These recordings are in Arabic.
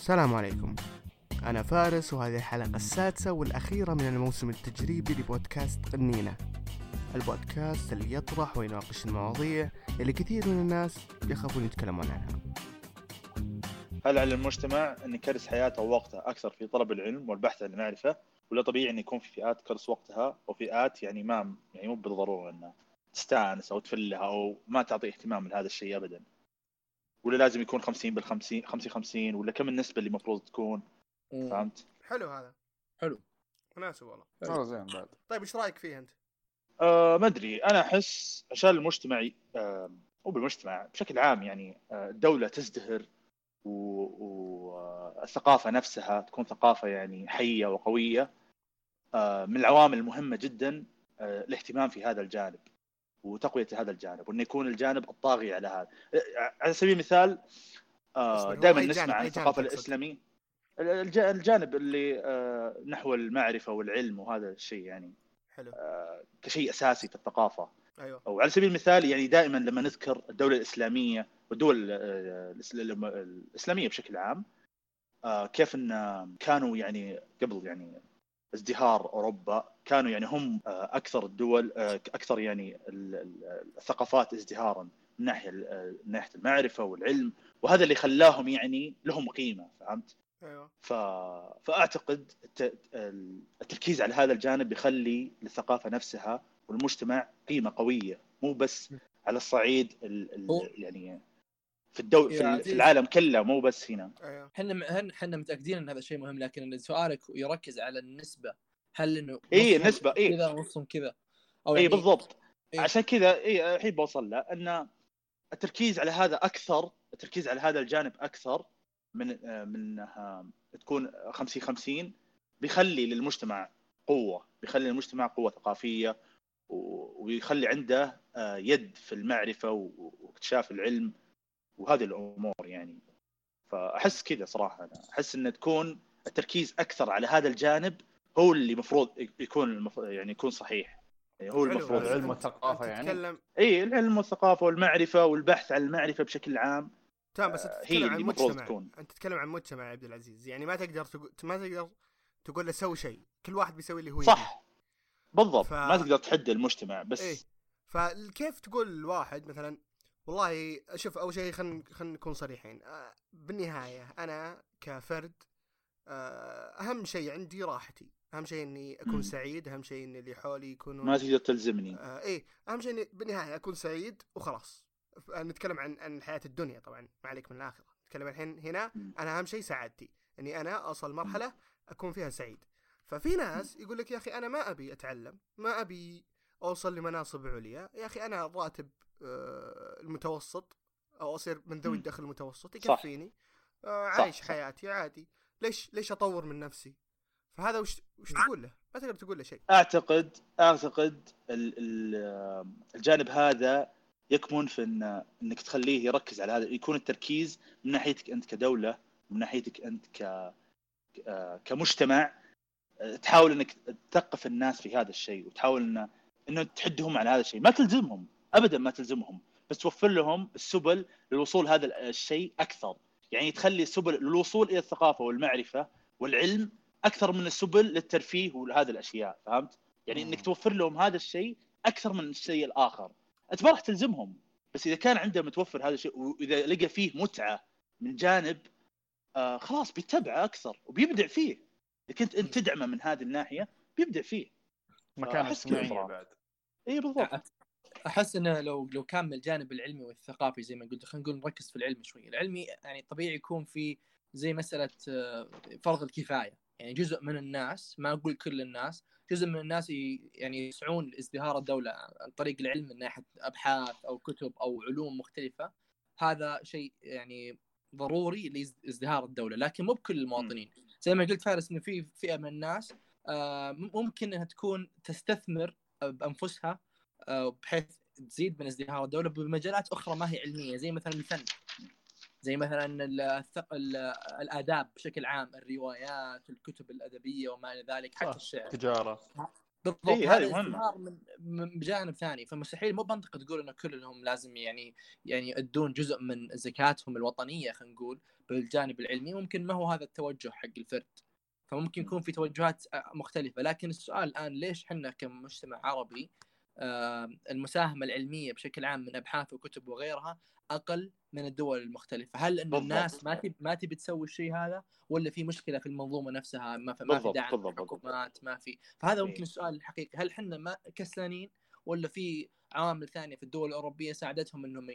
السلام عليكم. أنا فارس وهذه الحلقة السادسة والأخيرة من الموسم التجريبي لبودكاست قنينة البودكاست اللي يطرح ويناقش المواضيع اللي كثير من الناس يخافون يتكلمون عنها. هل على المجتمع أن يكرس حياته ووقته أكثر في طلب العلم والبحث عن المعرفة ولا طبيعي أن يكون في فئات تكرس وقتها وفئات يعني ما يعني مو بالضرورة أنها تستأنس أو تفلها أو ما تعطي اهتمام لهذا الشيء أبدا؟ ولا لازم يكون 50 بال 50 50 50 ولا كم النسبة اللي المفروض تكون؟ فهمت؟ حلو هذا. حلو. مناسب والله. والله زين بعد. طيب إيش رأيك فيه أنت؟ آه ما أدري. أنا أحس عشان المجتمع آه مو بالمجتمع بشكل عام يعني آه الدولة تزدهر والثقافه نفسها تكون ثقافة يعني حية وقوية آه من العوامل المهمة جدا آه الاهتمام في هذا الجانب. وتقوية هذا الجانب وإنه يكون الجانب الطاغي على هذا. آه، على سبيل المثال آه دائما نسمع عن الثقافة؟ الإسلامية. الج- الجانب اللي آه نحو المعرفة والعلم وهذا الشيء يعني حلو. كشيء أساسي في الثقافة. أيوه. أو على سبيل المثال يعني دائما لما نذكر الدولة الإسلامية والدول آه، الإسلامية بشكل عام آه، كيف إن كانوا يعني قبل يعني ازدهار أوروبا. كانوا يعني هم آه، أكثر الدول آه، أكثر يعني ال- ال- الثقافات ازدهارا من ناحية ال- من ناحية المعرفة والعلم وهذا اللي خلاهم يعني لهم قيمة فهمت؟ أيوه. ف... فأعتقد الت... التركيز على هذا الجانب يخلي للثقافة نفسها والمجتمع قيمة قوية مو بس على الصعيد ال... هو- ال... يعني في الدول يا في. في العالم كله مو بس هنا أيوه إحنا إحنا متأكدين إن هذا شيء مهم لكن سؤالك يركز على النسبة هل إنه إيه، نصهم النسبة، إيه. كذا ونصهم كذا أو اي يعني بالضبط إيه. عشان كذا اي الحين بوصل له إن التركيز على هذا أكثر التركيز على هذا الجانب أكثر من آه، من إنها تكون 50 50 بيخلي للمجتمع قوة بيخلي للمجتمع قوة ثقافية ويخلي عنده آه، يد في المعرفة واكتشاف العلم وهذه الأمور يعني. فأحس كذا صراحة أنا. أحس إن تكون التركيز أكثر على هذا الجانب هو اللي المفروض يكون المف... يعني يكون صحيح. يعني هو. المفروض. العلم أنت- والثقافة أنت يعني. تتكلم. إي العلم والثقافة والمعرفة والبحث عن المعرفة بشكل عام. تمام بس انت هي تتكلم عن اللي المفروض مجتمع. تكون. أنت تتكلم عن مجتمع يا عبد العزيز. يعني ما تقدر تقول ما تقدر تقول له سوي شيء. كل واحد بيسوي اللي هو. صح. بالضبط. ف- ما تقدر تحد المجتمع بس إيه فكيف تقول الواحد مثلا والله شوف أول شيء خلينا خلينا نكون صريحين. آه، بالنهاية أنا كفرد آه، أهم شيء عندي راحتي. أهم شيء إني أكون. سعيد أهم شيء إن اللي حولي يكونون ما تقدر تلزمني. آه إيه أهم شيء إني بالنهاية أكون سعيد وخلاص. ف- نتكلم عن عن الحياة الدنيا طبعا ما عليك من الآخرة. نتكلم الحين هنا. أنا أهم شيء سعادتي إني أنا اوصل مرحلة أكون فيها سعيد. ففي ناس يقول لك يا أخي أنا ما أبي أتعلم ما أبي أوصل لمناصب عليا. يا أخي أنا الراتب آه المتوسط أو أصير من ذوي. الدخل المتوسط. يكفيني. آه عايش. حياتي عادي. ليش ليش أطور من نفسي؟ فهذا وش وش تقول له ما تقدر تقول له شيء. أعتقد أعتقد ال- الجانب هذا يكمن في إن إنك تخليه يركز على هذا يكون التركيز من ناحيتك أنت كدولة من ناحيتك أنت ك آه، كمجتمع آه، تحاول إنك تثقف الناس في هذا الشيء وتحاول إن إنه تحدهم على هذا الشيء. ما تلزمهم. ابدا ما تلزمهم بس توفر لهم السبل للوصول هذا الشيء أكثر. يعني تخلي السبل للوصول إلى الثقافة والمعرفة والعلم أكثر من السبل للترفيه وهذه الأشياء فهمت؟ يعني إنك. توفر لهم هذا الشيء أكثر من الشيء الآخر. أنت ما راح تلزمهم بس إذا كان عنده متوفر هذا الشيء وإذا لقى فيه متعة من جانب آه خلاص بيتبعه أكثر وبيبدع فيه. إذا كنت أنت تدعمه من هذه الناحية بيبدع فيه. اجتماعية صراحة. بعد. اي بالضبط. أحس إنه لو لو كان من الجانب العلمي والثقافي زي ما قلت خلينا نقول نركز في العلم شوي، العلمي يعني طبيعي يكون في زي مسألة آه، فرض الكفاية، يعني جزء من الناس ما أقول كل الناس، جزء من الناس يعني يسعون لازدهار الدولة عن طريق العلم من ناحية أبحاث أو كتب أو علوم مختلفة، هذا شيء يعني ضروري لازدهار الدولة، لكن مو بكل المواطنين، زي ما قلت فارس إنه في فئة من الناس آه، ممكن إنها تكون تستثمر بأنفسها آه، بحيث تزيد من ازدهار الدولة بمجالات أخرى ما هي علمية زي مثلا الفن. زي مثلا ال- الث- ال- الآداب بشكل عام الروايات الكتب الأدبية وما إلى ذلك حتى. الشعر. تجارة. بالضبط إيه، هذه. ازدهار من من بجانب ثاني. فمستحيل مو منطقي تقول إنه كلهم لازم يعني يعني يؤدون جزء من زكاتهم الوطنية خلينا نقول بالجانب العلمي. ممكن ما هو هذا التوجه حق الفرد. فممكن يكون في توجهات مختلفة. لكن السؤال الآن ليش إحنا كمجتمع عربي آه، المساهمة العلمية بشكل عام من أبحاث وكتب وغيرها أقل من الدول المختلفة هل ان بالضبط. الناس ما تبي ما تبي تسوي الشيء هذا ولا في مشكلة في المنظومة نفسها ما في ما في دعم بالضبط، بالضبط. الحكومات ما في فهذا إيه. ممكن السؤال الحقيقي هل إحنا ما كسلانين ولا في عوامل ثانية في الدول الأوروبية ساعدتهم إنهم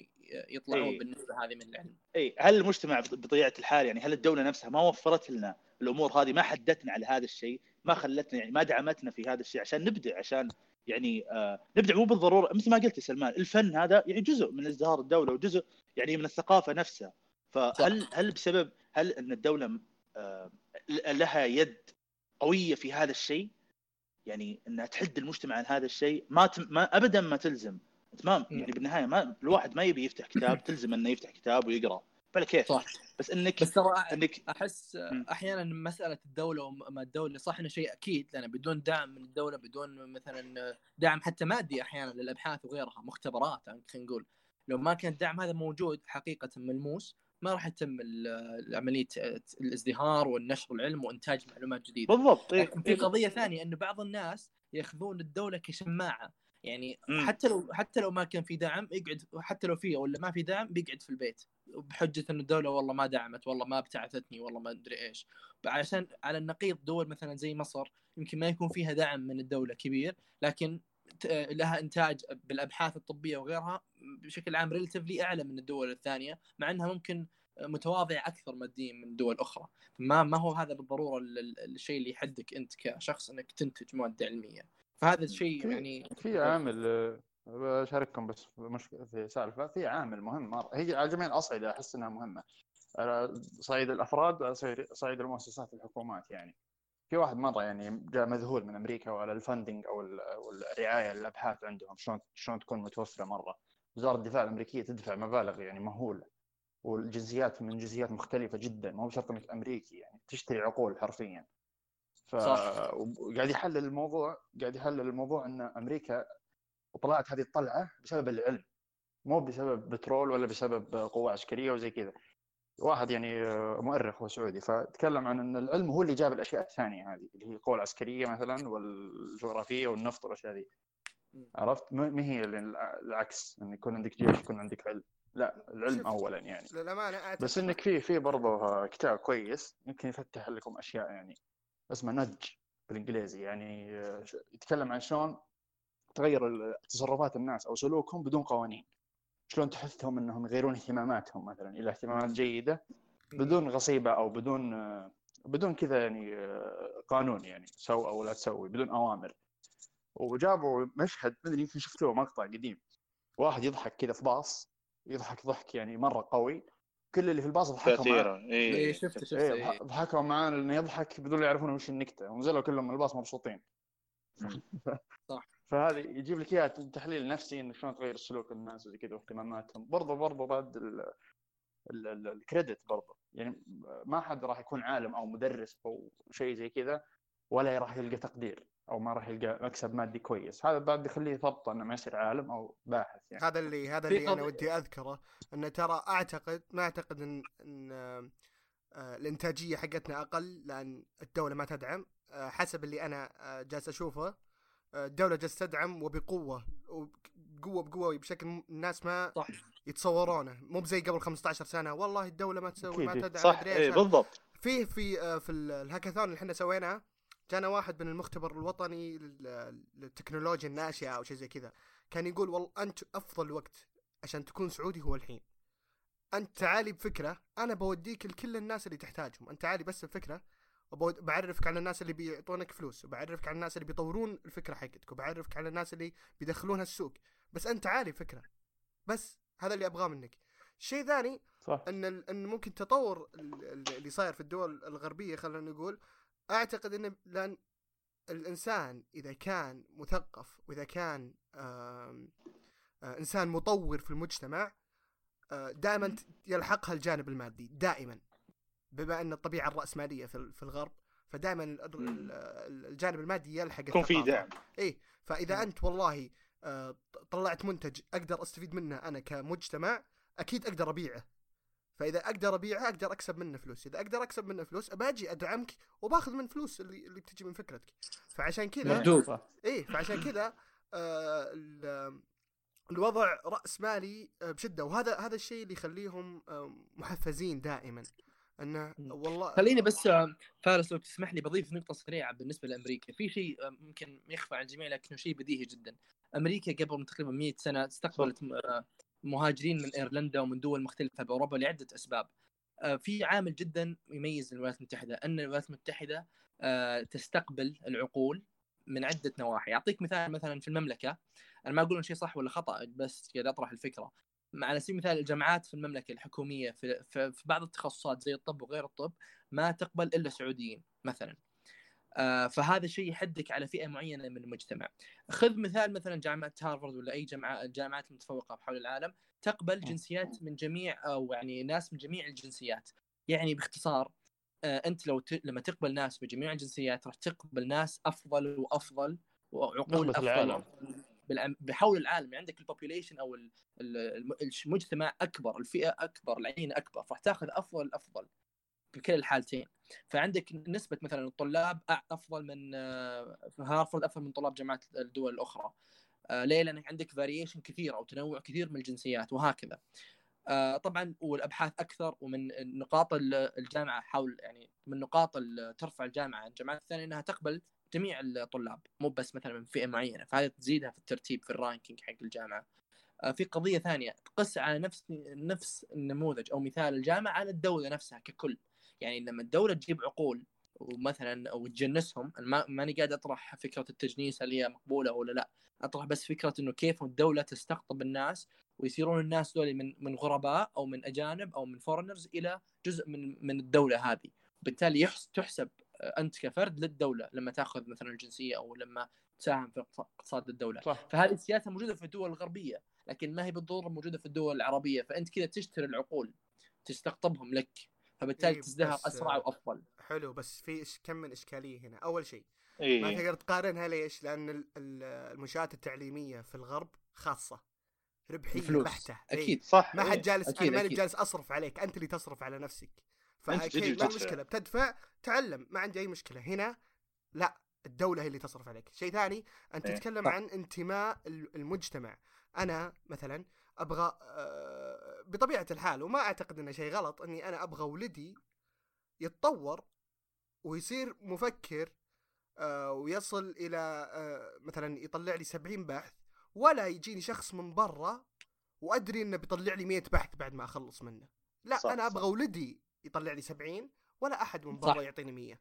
يطلعون إيه. بالنسبة هذه من العلم اي هل المجتمع بط- بطبيعة الحال يعني هل الدولة نفسها ما وفرت لنا الأمور هذه ما حدتنا على هذا الشيء ما خلتنا يعني ما دعمتنا في هذا الشيء عشان نبدع عشان يعني آه نبدع مو بالضرورة. مثل ما قلت يا سلمان الفن هذا يعني جزء من ازدهار الدولة وجزء يعني من الثقافة نفسها. فهل هل بسبب هل إن الدولة آه لها يد قوية في هذا الشيء؟ يعني إنها تحد المجتمع عن هذا الشيء؟ ما تم ما ابدا ما تلزم. تمام؟ مم. يعني بالنهاية ما الواحد ما يبي يفتح كتاب تلزم إنه يفتح كتاب ويقرأ. بلا كيف صح بس انك بس ترى انك أحس. أحيانا مسألة الدولة وما الدولة صح إنه شيء أكيد لأن بدون دعم من الدولة بدون مثلا دعم حتى مادي أحيانا للأبحاث وغيرها مختبرات خلينا نقول لو ما كان الدعم هذا موجود حقيقة ملموس ما راح يتم عمليه الازدهار والنشر العلم وإنتاج معلومات جديدة بالضبط إيه. لكن في قضية ثانية إنه بعض الناس ياخذون الدولة كشماعة يعني مم. حتى لو حتى لو ما كان في دعم يقعد حتى لو في ولا ما في دعم بيقعد في البيت بحجة إنه الدولة والله ما دعمت والله ما ابتعثتني والله ما أدري إيش. عشان على النقيض دول مثلا زي مصر يمكن ما يكون فيها دعم من الدولة كبير لكن لها إنتاج بالأبحاث الطبية وغيرها بشكل عام ريلتيفلي أعلى من الدول الثانية مع إنها ممكن متواضعه أكثر ماديا من دول أخرى. ما ما هو هذا بالضرورة ال- ال- الشيء اللي يحدك أنت كشخص إنك تنتج ماده علمية. فهذا الشيء يعني في عامل آه، بشارككم بس مشكله في سالفة في عامل مهم مره هي على جميع الأصعدة أحس إنها مهمة. على صعيد الأفراد وعلى صعيد- المؤسسات الحكومات يعني. في واحد مرة يعني جاء مذهول من أمريكا وعلى الفندنج أو الرعاية للابحاث عندهم شلون شلون تكون متوفرة مرة. وزارة الدفاع الأمريكية تدفع مبالغ يعني مهولة. والجنسيات من جنسيات مختلفة جدا مو بشرط إنك أمريكي يعني تشتري عقول حرفيا. ف صح. وقاعد يحلل الموضوع قاعد يحلل الموضوع إن أمريكا طلعت هذه الطلعة بسبب العلم مو بسبب بترول ولا بسبب قوة عسكرية وزي كذا. واحد يعني آه، مؤرخ هو سعودي فتكلم عن إن العلم هو اللي جاب الأشياء الثانية هذه اللي هي القوة العسكرية مثلا والجغرافية والنفط والأشياء م. عرفت؟ ما هي الع- العكس إن يكون عندك جيش يكون عندك علم. لا العلم. اولا يعني. للأمانة بس إنك في في برضه كتاب كويس يمكن يفتح لكم أشياء يعني. اسمه نج بالإنجليزي يعني آه، يتكلم عن شلون تغير تصرفات الناس أو سلوكهم بدون قوانين. شلون تحثهم إنهم يغيرون اهتماماتهم مثلا؟ إلى اهتمامات جيدة بدون غصيبة أو بدون آه، بدون كذا يعني آه، قانون يعني سو أو لا تسوي بدون أوامر. وجابوا مشهد مدري يمكن شفتوه مقطع قديم. واحد يضحك كذا في باص يضحك ضحك يعني مرة قوي. كل اللي في الباص ضحكوا معاه. إيه. اي شفت شفت إيه إيه. ضح- ضحكوا معاه لأنه يضحك بدون لا يعرفون وش النكتة. ونزلوا كلهم من الباص مبسوطين. صح. فهذه يجيب لك إياها تحليل نفسي إنه شلون تغير سلوك الناس وزي كذا واهتماماتهم. برضه برضه بعد ال- ال- ال- الكريدت برضه يعني ما حد راح يكون عالم أو مدرس أو شيء زي كذا ولا راح يلقى تقدير أو ما راح يلقى مكسب مادي كويس. هذا بعد يخليه ضبطه إنه ما يصير عالم أو باحث يعني. هذا اللي هذا اللي أنا ودي أذكره. إنه ترى أعتقد ما أعتقد إن, إن آه، الإنتاجية حقتنا أقل لأن الدولة ما تدعم. آه، حسب اللي أنا آه، جالس أشوفه. الدولة جالس تدعم وبقوة وبقوه بقوة بشكل الناس ما صح. يتصورونه. مو بزي قبل 15 سنة. والله الدولة ما تسوي ما. تدعم صح. اي بالضبط. فيه في آه، في ال- الهاكاثون اللي إحنا سويناه جانا واحد من المختبر الوطني لل- للتكنولوجيا الناشئة أو شيء زي كذا. كان يقول والله أنت أفضل وقت عشان تكون سعودي هو الحين. أنت تعالي بفكرة أنا بوديك لكل الناس اللي تحتاجهم. أنت تعالي بس بفكرة بعرفك على الناس اللي بيعطونك فلوس وبعرفك على الناس اللي بيطورون الفكرة حقتك وبعرفك على الناس اللي بيدخلونها السوق. بس أنت تعالي بفكره بس هذا اللي أبغاه منك. شيء ثاني صح. إن ال- إن ممكن تطور ال- ال- اللي صاير في الدول الغربية خلينا نقول أعتقد انه لأن الإنسان إذا كان مثقف وإذا كان آه، إنسان مطور في المجتمع دائما يلحقها الجانب المادي دائما. بما أن الطبيعة الرأسمالية في ال- في الغرب فدائما. الجانب المادي يلحق يكون في. دعم إيه فإذا. أنت والله آه، طلعت منتج أقدر أستفيد منه أنا كمجتمع أكيد أقدر أبيعه فإذا أقدر أبيعه أقدر أكسب منه فلوس إذا أقدر أكسب منه فلوس أباجي أدعمك وباخذ من فلوس اللي اللي بتجي من فكرتك فعشان كذا مردود. صح. إيه فعشان كذا آه ال- الوضع راس مالي آه، بشدة وهذا هذا الشيء اللي يخليهم محفزين دائما إنه. والله خليني بس آه، فارس لو تسمح لي بضيف نقطة سريعة بالنسبة لأمريكا. في شيء آه، ممكن يخفى عن الجميع لكنه شيء بديهي جدا. أمريكا قبل تقريبا 100 سنة استقبلت آه، مهاجرين من إيرلندا ومن دول مختلفة بأوروبا لعدة أسباب. آه، في عامل جدا يميز الولايات المتحدة. أن الولايات المتحدة آه، تستقبل العقول من عدة نواحي. أعطيك مثال مثلا في المملكة. أنا ما أقول إن شيء صح ولا خطأ بس قاعد أطرح الفكرة. على سبيل المثال الجامعات في المملكة الحكومية في, في, في بعض التخصصات زي الطب وغير الطب ما تقبل إلا سعوديين مثلا. آه فهذا شيء يحدك على فئة معينة من المجتمع. خذ مثال مثلا جامعة هارفارد ولا أي جامعة الجامعات المتفوقة حول العالم تقبل جنسيات من جميع أو يعني ناس من جميع الجنسيات. يعني باختصار آه أنت لو ت... لما تقبل ناس بجميع الجنسيات راح تقبل ناس أفضل وأفضل وعقول أفضل. العالم. بحول العالم. يعني عندك ال population أو ال- ال- المجتمع أكبر الفئة أكبر العينه أكبر فراح تاخذ أفضل الأفضل كلا الحالتين. فعندك نسبة مثلا الطلاب أفضل من آه، في هارفرد أفضل من طلاب جامعات الدول الأخرى. آه، ليه؟ لأنك عندك variation كثير أو تنوع كثير من الجنسيات وهكذا. آه، طبعا والأبحاث أكثر ومن نقاط ال- الجامعة حول يعني من نقاط ترفع الجامعة. عن الجامعات الثانية إنها تقبل جميع الطلاب مو بس مثلا من فئة معينة فهذا تزيدها في الترتيب في الرانكينج حق الجامعة. آه، في قضية ثانية تقس على نفس نفس النموذج أو مثال الجامعة على الدولة نفسها ككل. يعني لما الدولة تجيب عقول ومثلا أو تجنسهم ما ماني قاعد أطرح فكرة التجنيس هل هي مقبولة ولا لا. أطرح بس فكرة إنه كيف الدولة تستقطب الناس ويصيرون الناس دول من من غرباء أو من أجانب أو من فورنرز إلى جزء من من الدولة هذه. بالتالي تحسب أنت كفرد للدولة لما تأخذ مثلا الجنسية أو لما تساهم في اقتص- اقتصاد الدولة. صح. فهذه السياسة موجودة في الدول الغربية لكن ما هي بالضرورة موجودة في الدول العربية. فأنت كذا تشتري العقول تستقطبهم لك فبالتالي إيه، تزدهر أسرع وأفضل. حلو بس في إش كم من إشكالية هنا؟ أول شيء ما اي تقدر تقارنها ليش؟ لأن ال- ال- المنشآت التعليمية في الغرب خاصة ربحية بحتة. إيه. أكيد. صح ما إيه. حد جالس أكيد، أنا ماني. جالس أصرف عليك أنت اللي تصرف على نفسك. فاكيد ما. المشكلة بتدفع تعلم ما عندي أي مشكلة هنا لا الدولة هي اللي تصرف عليك شيء ثاني أنت إيه. تتكلم. عن انتماء ال- المجتمع أنا مثلا أبغى آه، بطبيعة الحال وما أعتقد إنه شيء غلط إني أنا أبغى ولدي يتطور ويصير مفكر آه، ويصل إلى آه، مثلا يطلع لي 70 بحث ولا يجيني شخص من برا وأدري إنه بيطلع لي 100 بحث بعد ما أخلص منه لا صح، أنا أبغى. ولدي يطلع لي 70 ولا أحد من. برا يعطيني 100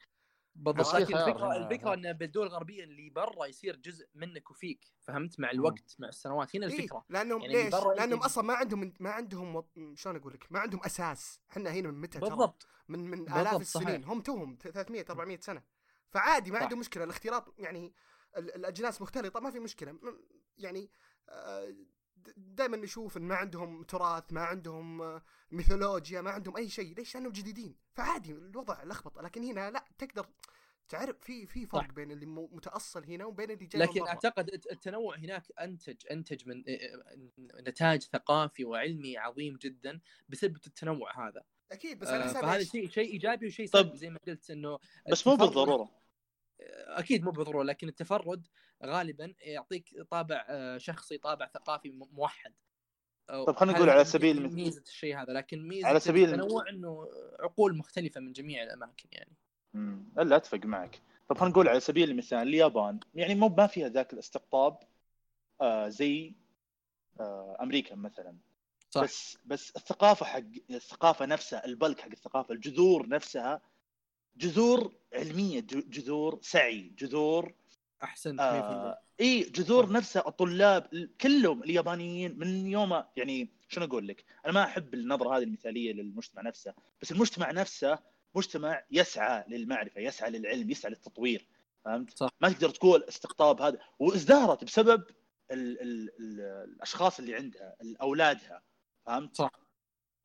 بالضبط لكن الفكرة. الفكرة إن بالدول الغربية اللي برا يصير جزء منك وفيك فهمت مع الوقت مع السنوات هنا إيه الفكرة لأنهم يعني ليش؟ لأنهم يجي- أصلا ما عندهم ما عندهم شلون أقول لك؟ ما عندهم أساس، إحنا هنا من متى ترى؟ بالضبط من من بالضبط، آلاف السنين صحيح. هم توهم 300 400 سنة فعادي ما صح. عندهم مشكلة الاختلاط يعني ال- الأجناس مختلطة ما في مشكلة يعني دائما نشوف إن ما عندهم تراث ما عندهم آه، ميثولوجيا ما عندهم أي شيء ليش لأنهم جديدين فعادي الوضع لخبط لكن هنا لا تقدر تعرف في في فرق. بين اللي مو- متأصل هنا وبين اللي جاي لكن. أعتقد الت- التنوع هناك أنتج أنتج من نتاج ثقافي وعلمي عظيم جدا بسبب التنوع هذا أكيد بس على آه، حساب فهذا؟ شيء شيء إيجابي وشيء طيب. سلبي زي ما قلت إنه بس مو بالضرورة أكيد مو بالضروره لكن التفرد غالبا يعطيك طابع آه، شخصي طابع ثقافي موحد طب خلينا نقول على سبيل المثال- ميزة الشيء هذا لكن ميزة على سبيل- التنوع إنه عقول مختلفة من جميع الأماكن يعني مم. لا أتفق معك طب خلينا نقول على سبيل المثال اليابان يعني مو ما فيها ذاك الاستقطاب آه زي آه أمريكا مثلا صح. بس بس الثقافة حق الثقافة نفسها البلك حق الثقافة الجذور نفسها جذور علمية جذور سعي جذور احسنت 100% آه إي جذور نفسها الطلاب ال- كلهم اليابانيين من يوم يعني شنو أقول لك؟ أنا ما أحب النظرة هذه المثالية للمجتمع نفسه، بس المجتمع نفسه مجتمع يسعى للمعرفة، يسعى للعلم، يسعى للتطوير، فهمت؟ صح. ما تقدر تقول استقطاب هذا، وازدهرت بسبب ال ال ال الأشخاص اللي عندها، اولادها، فهمت؟ صح.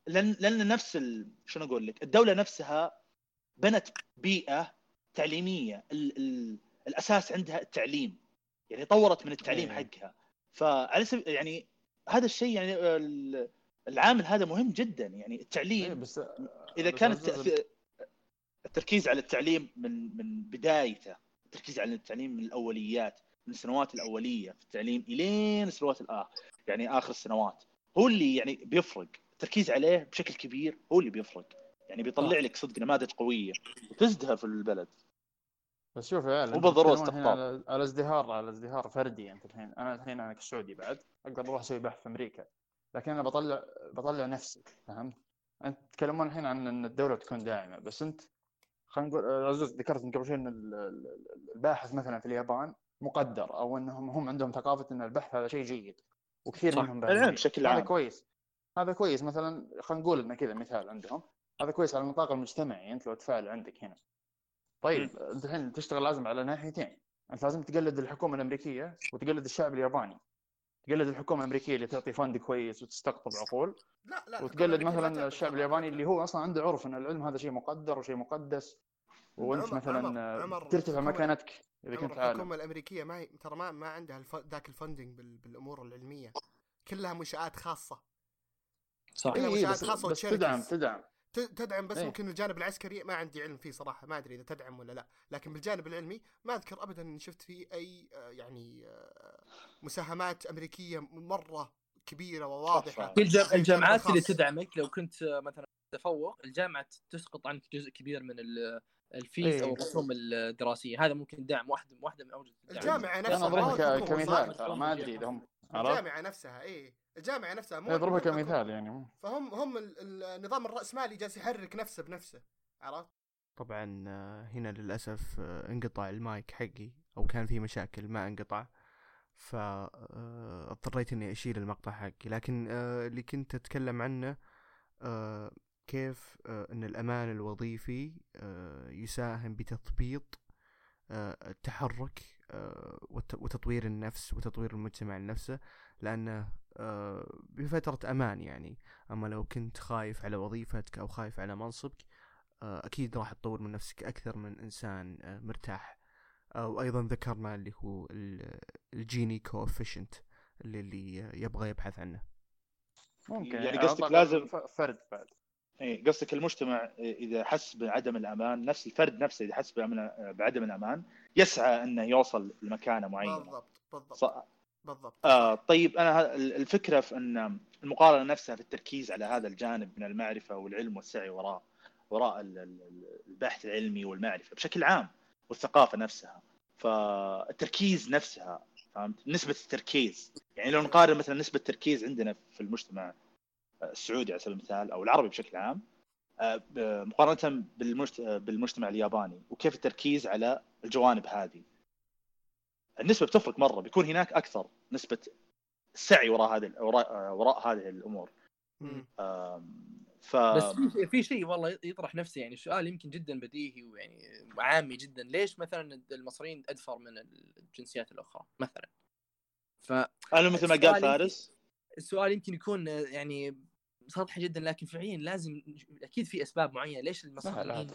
لأن لأن نفس. شنو أقول لك؟ الدولة نفسها بنت بيئة تعليمية. ال ال الأساس عندها التعليم. يعني طورت من التعليم إيه. حقها. فعلى سبيل يعني هذا الشيء يعني ال- العامل هذا مهم جدا. يعني إيه التعليم بس إذا كان التأثير التركيز على التعليم من من بدايته. التركيز على التعليم من الأوليات من السنوات الأولية في التعليم إلين السنوات الآخر يعني آخر السنوات. هو اللي يعني بيفرق. التركيز عليه بشكل كبير هو اللي بيفرق. يعني بيطلع صح. لك صدق نماذج قوية وتزدهر في البلد بس شوف يا عيال مو الحين استقطاب. على ازدهار على ازدهار فردي انت الحين أنا الحين أنا كسعودي بعد أقدر أروح أسوي بحث في أمريكا لكن أنا بطلع بطلع نفسي فهمت؟ أنت تتكلمون الحين عن إن الدولة تكون داعمة بس أنت خلينا نقول آه، عزوز ذكرت من قبل شوي إن ال- ال- الباحث مثلا في اليابان مقدر أو انهم هم عندهم ثقافة إن البحث هذا شيء جيد وكثير صح. منهم العلم بشكل هذا عام كويس هذا كويس مثلا خلينا نقول إنه كذا مثال عندهم هذا كويس على النطاق المجتمعي أنت لو تفاعل عندك هنا. طيب أنت الحين تشتغل لازم على ناحيتين. أنت لازم تقلد الحكومة الأمريكية وتقلد الشعب الياباني. تقلد الحكومة الأمريكية اللي تعطي فند كويس وتستقطب عقول. لا لا وتقلد مثلا الشعب. الياباني اللي هو أصلا عنده عرف إن العلم هذا شيء مقدر وشيء مقدس. وأنت مثلا ترتفع مكانتك إذا كنت عالم الحكومة الأمريكية ما هي ترى ما ما عندها الف... ذاك الفندنج بال... بالأمور العلمية. كلها منشات خاصة. صح. إيه. اي منشآت بس, بس. تدعم تدعم. تدعم بس إيه. ممكن الجانب العسكري ما عندي علم فيه صراحة ما أدري إذا تدعم ولا لا لكن بالجانب العلمي ما أذكر ابدا إني شفت فيه أي آه، يعني آه، مساهمات أمريكية مرة كبيرة وواضحة الجامعات اللي. تدعمك لو كنت آه، مثلا تفوق الجامعة تسقط عنك جزء كبير من ال- الفيس إيه. أو الرسوم الدراسية هذا ممكن دعم واحدة واحدة من اوجه الدعم الجامعة أنا نفسها كمثال ما أدري إذا هم الجامعة نفسها اي الجامعة نفسها مو الحكومة. كمثال يعني فهم هم ال- النظام الرأسمالي جالس يحرك نفسه بنفسه عرفت؟ طبعا آه، هنا للأسف آه، انقطع المايك حقي أو كان في مشاكل ما انقطع فاضطريت إني أشيل المقطع حقي لكن آه، اللي كنت أتكلم عنه آه، كيف آه، أن الأمان الوظيفي آه، يساهم بتثبيط آه، التحرك آه، وت- وتطوير النفس وتطوير المجتمع نفسه لأنه آه، بفترة أمان يعني. أما لو كنت خايف على وظيفتك أو خايف على منصبك آه، أكيد راح تطور من نفسك أكثر من إنسان آه، مرتاح. آه، وأيضا ذكرنا اللي هو ال- الجيني كوفيشنت اللي اللي يبغى يبحث عنه. ممكن. يعني قصدك لازم- فرد بعد إيه، قصدك المجتمع إذا حس بعدم الأمان نفس الفرد نفسه إذا حس بعدم الأمان يسعى إنه يوصل لمكانة معينة. بالضبط بالضبط. بالضبط. آه طيب أنا الفكرة في أن المقارنة نفسها في التركيز على هذا الجانب من المعرفة والعلم والسعي وراء وراء ال- ال- البحث العلمي والمعرفة بشكل عام والثقافة نفسها. فالتركيز نفسها فهمت؟ نسبة التركيز. يعني لو نقارن مثلا نسبة التركيز عندنا في المجتمع السعودي على سبيل المثال أو العربي بشكل عام آه، مقارنة بالمجت- بالمجتمع الياباني وكيف التركيز على الجوانب هذه. النسبة بتفرق مرة بيكون هناك أكثر نسبة السعي وراء هذه وراء, وراء هذه الأمور. ف بس في في شيء والله يطرح نفسه يعني سؤال يمكن جدا بديهي ويعني عامي جدا. ليش مثلا المصريين أدفر من الجنسيات الأخرى مثلا؟ أنا مثل ما قال فارس. السؤال يمكن يكون يعني سطحي جدا لكن فعليا لازم أكيد في أسباب معينة ليش المصريين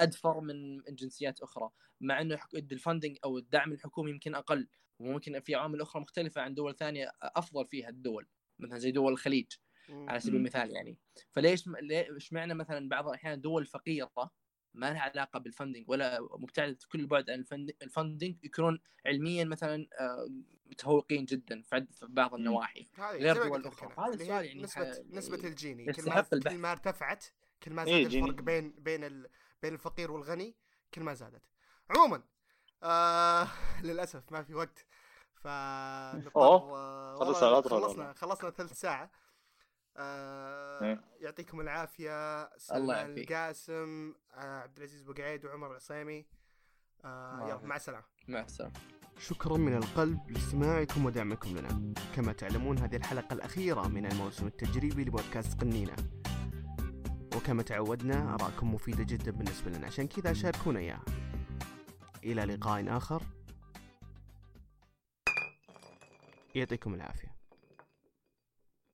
أدفر من جنسيات أخرى مع إنه ال funding أو الدعم الحكومي يمكن أقل وممكن في عوامل أخرى مختلفة عن دول ثانية أفضل فيها الدول مثلا زي دول الخليج. على سبيل. المثال يعني فليش ليش معنى مثلا بعض الأحيان دول فقيرة ما لها علاقة بال funding ولا مبتعده كل البعد عن ال fund- ال funding يكونون علميا مثلا آه، متفوقين جدا في بعض. النواحي هذه غير دول. أنا، هذا السؤال يعني نسبة ح- نسبة الجيني كل ما البحث. كل ما ارتفعت كل ما إيه، زاد جيني. الفرق بين بين ال... بين الفقير والغني كل ما زادت عموما آه للأسف ما في وقت فنضطر خلصنا. خلصنا ثلث ساعة آه إيه. يعطيكم العافية. الله سلمان يعافيك. القاسم آه عبد العزيز بوقعيد وعمر العصيمي. آه يلا. مع السلامة. مع السلامة. شكرا من القلب لاستماعكم ودعمكم لنا. كما تعلمون هذه الحلقة الأخيرة من الموسم التجريبي لبودكاست قنينة. وكما تعودنا آراءكم مفيدة جدا بالنسبة لنا. عشان كذا شاركونا إياها. إلى لقاء آخر. يعطيكم العافية.